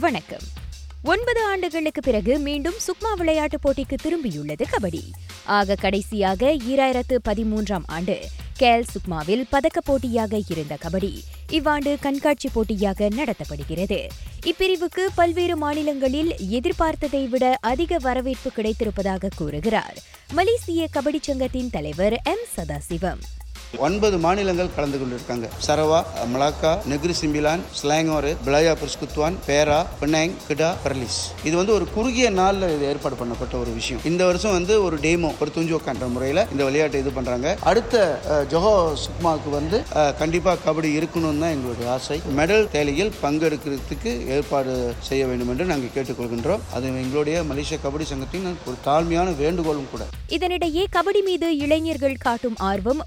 வணக்கம். ஒன்பது ஆண்டுகளுக்கு பிறகு மீண்டும் சுக்மா விளையாட்டுப் போட்டிக்கு திரும்பியுள்ளது கபடி. ஆக கடைசியாக ஈராயிரத்து பதிமூன்றாம் ஆண்டு கேல் சுக்மாவில் பதக்கப் போட்டியாக இருந்த கபடி இவ்வாண்டு கண்காட்சி போட்டியாக நடத்தப்படுகிறது. இப்பிரிவுக்கு பல்வேறு மாநிலங்களில் எதிர்பார்த்ததை விட அதிக வரவேற்பு கிடைத்திருப்பதாக கூறுகிறார் மலேசிய கபடி சங்கத்தின் தலைவர் எம் சதாசிவம். ஒன்பது மாநிலங்கள் கலந்து கொண்டிருக்காங்க. Sarawak Malacca Negeri Sembilan Selangor பிளாயா புஷ்குத்வான் பேரா பினாங் கிடா பர்லிஸ். இது வந்து ஒரு குறுகிய நாளில் இது ஏற்பாடு பண்ணப்பட்ட ஒரு விஷயம். இந்த வருஷம் வந்து ஒரு டேமோ ஒரு துஞ்சோக்கான்ற முறையில் இந்த விளையாட்டை இது பண்ணுறாங்க அடுத்த ஜொஹோ சுக்மாவுக்கு வந்து கண்டிப்பாக கபடி இருக்கணும்னு தான் எங்களுடைய ஆசை. மெடல் தேலையில் பங்கெடுக்கிறதுக்கு ஏற்பாடு செய்ய வேண்டும் என்று நாங்கள் கேட்டுக்கொள்கின்றோம். அது எங்களுடைய மலேசிய கபடி சங்கத்தின் ஒரு தாழ்மையான வேண்டுகோளும் கூட. இதனிடையே கபடி மீது இளைஞர்கள் காட்டும் ஆர்வம்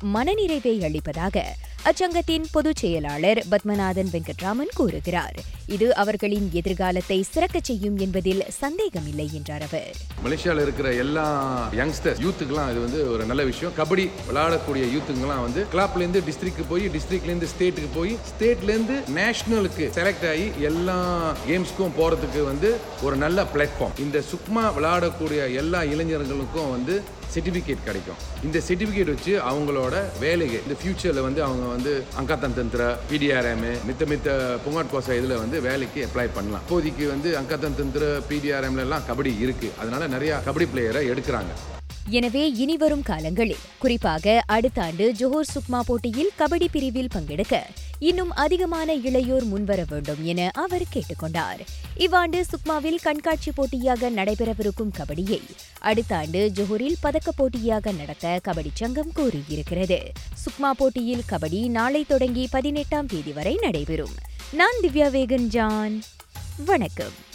மனநிறைவை அளிப்பதாக அச்சங்கத்தின் பொதுச் செயலாளர் பத்மநாதன் வெங்கட்ராமன் கூறுகிறார். இது அவர்களின் எதிர்காலத்தை சிறக்கச் செய்யும் என்பதில் சந்தேகமில்லை என்றார் அவர். மலேசியாவில் இருக்கிற எல்லா யங்ஸ்டர் யூத்துக்கெல்லாம் இது வந்து ஒரு நல்ல விஷயம். கபடி விளையாடக்கூடிய யூத்துங்கெல்லாம் வந்து கிளப்லேருந்து டிஸ்ட்ரிக்ட் போய் டிஸ்ட்ரிக்ட்லேருந்து ஸ்டேட்டுக்கு போய் ஸ்டேட்லேருந்து நேஷனலுக்கு செலக்ட் ஆகி எல்லா கேம்ஸ்க்கும் போகிறதுக்கு வந்து ஒரு நல்ல பிளாட்ஃபார்ம் இந்த சுக்மா விளையாடக்கூடிய எல்லா இளைஞர்களுக்கும் வந்து சர்டிஃபிகேட் கிடைக்கும். இந்த சர்டிஃபிகேட் வச்சு அவங்களோட வேலைக்கு இந்த ஃபியூச்சரில் வந்து அவங்க வந்து அங்காத்தன் தந்திர பிடிஆர்எம் மித்த மித்த புங்காட் கோசா இதில் வந்து வேலைக்கு அப்ளை பண்ணலாம். இப்போதைக்கு வந்து அங்காத்தன் தந்திர பிடிஆர்எம்ல எல்லாம் கபடி இருக்குது அதனால நிறையா கபடி பிளேயரை எடுக்கிறாங்க. எனவே இனிவரும் காலங்களில் குறிப்பாக அடுத்த ஆண்டு ஜோஹர் சுக்மா போட்டியில் கபடி பிரிவில் பங்கெடுக்க இன்னும் அதிகமான இளையோர் முன்வர வேண்டும் என அவர் கேட்டுக்கொண்டார். இவ்வாண்டு சுக்மாவில் கண்காட்சி போட்டியாக நடைபெறவிருக்கும் கபடியை அடுத்த ஆண்டு ஜோஹரில் பதக்கப் போட்டியாக நடத்த கபடி சங்கம் கூறியிருக்கிறது சுக்மா போட்டியில் கபடி நாளை தொடங்கி பதினெட்டாம் தேதி வரை நடைபெறும். நான் திவ்யா வேகன் ஜான். வணக்கம்.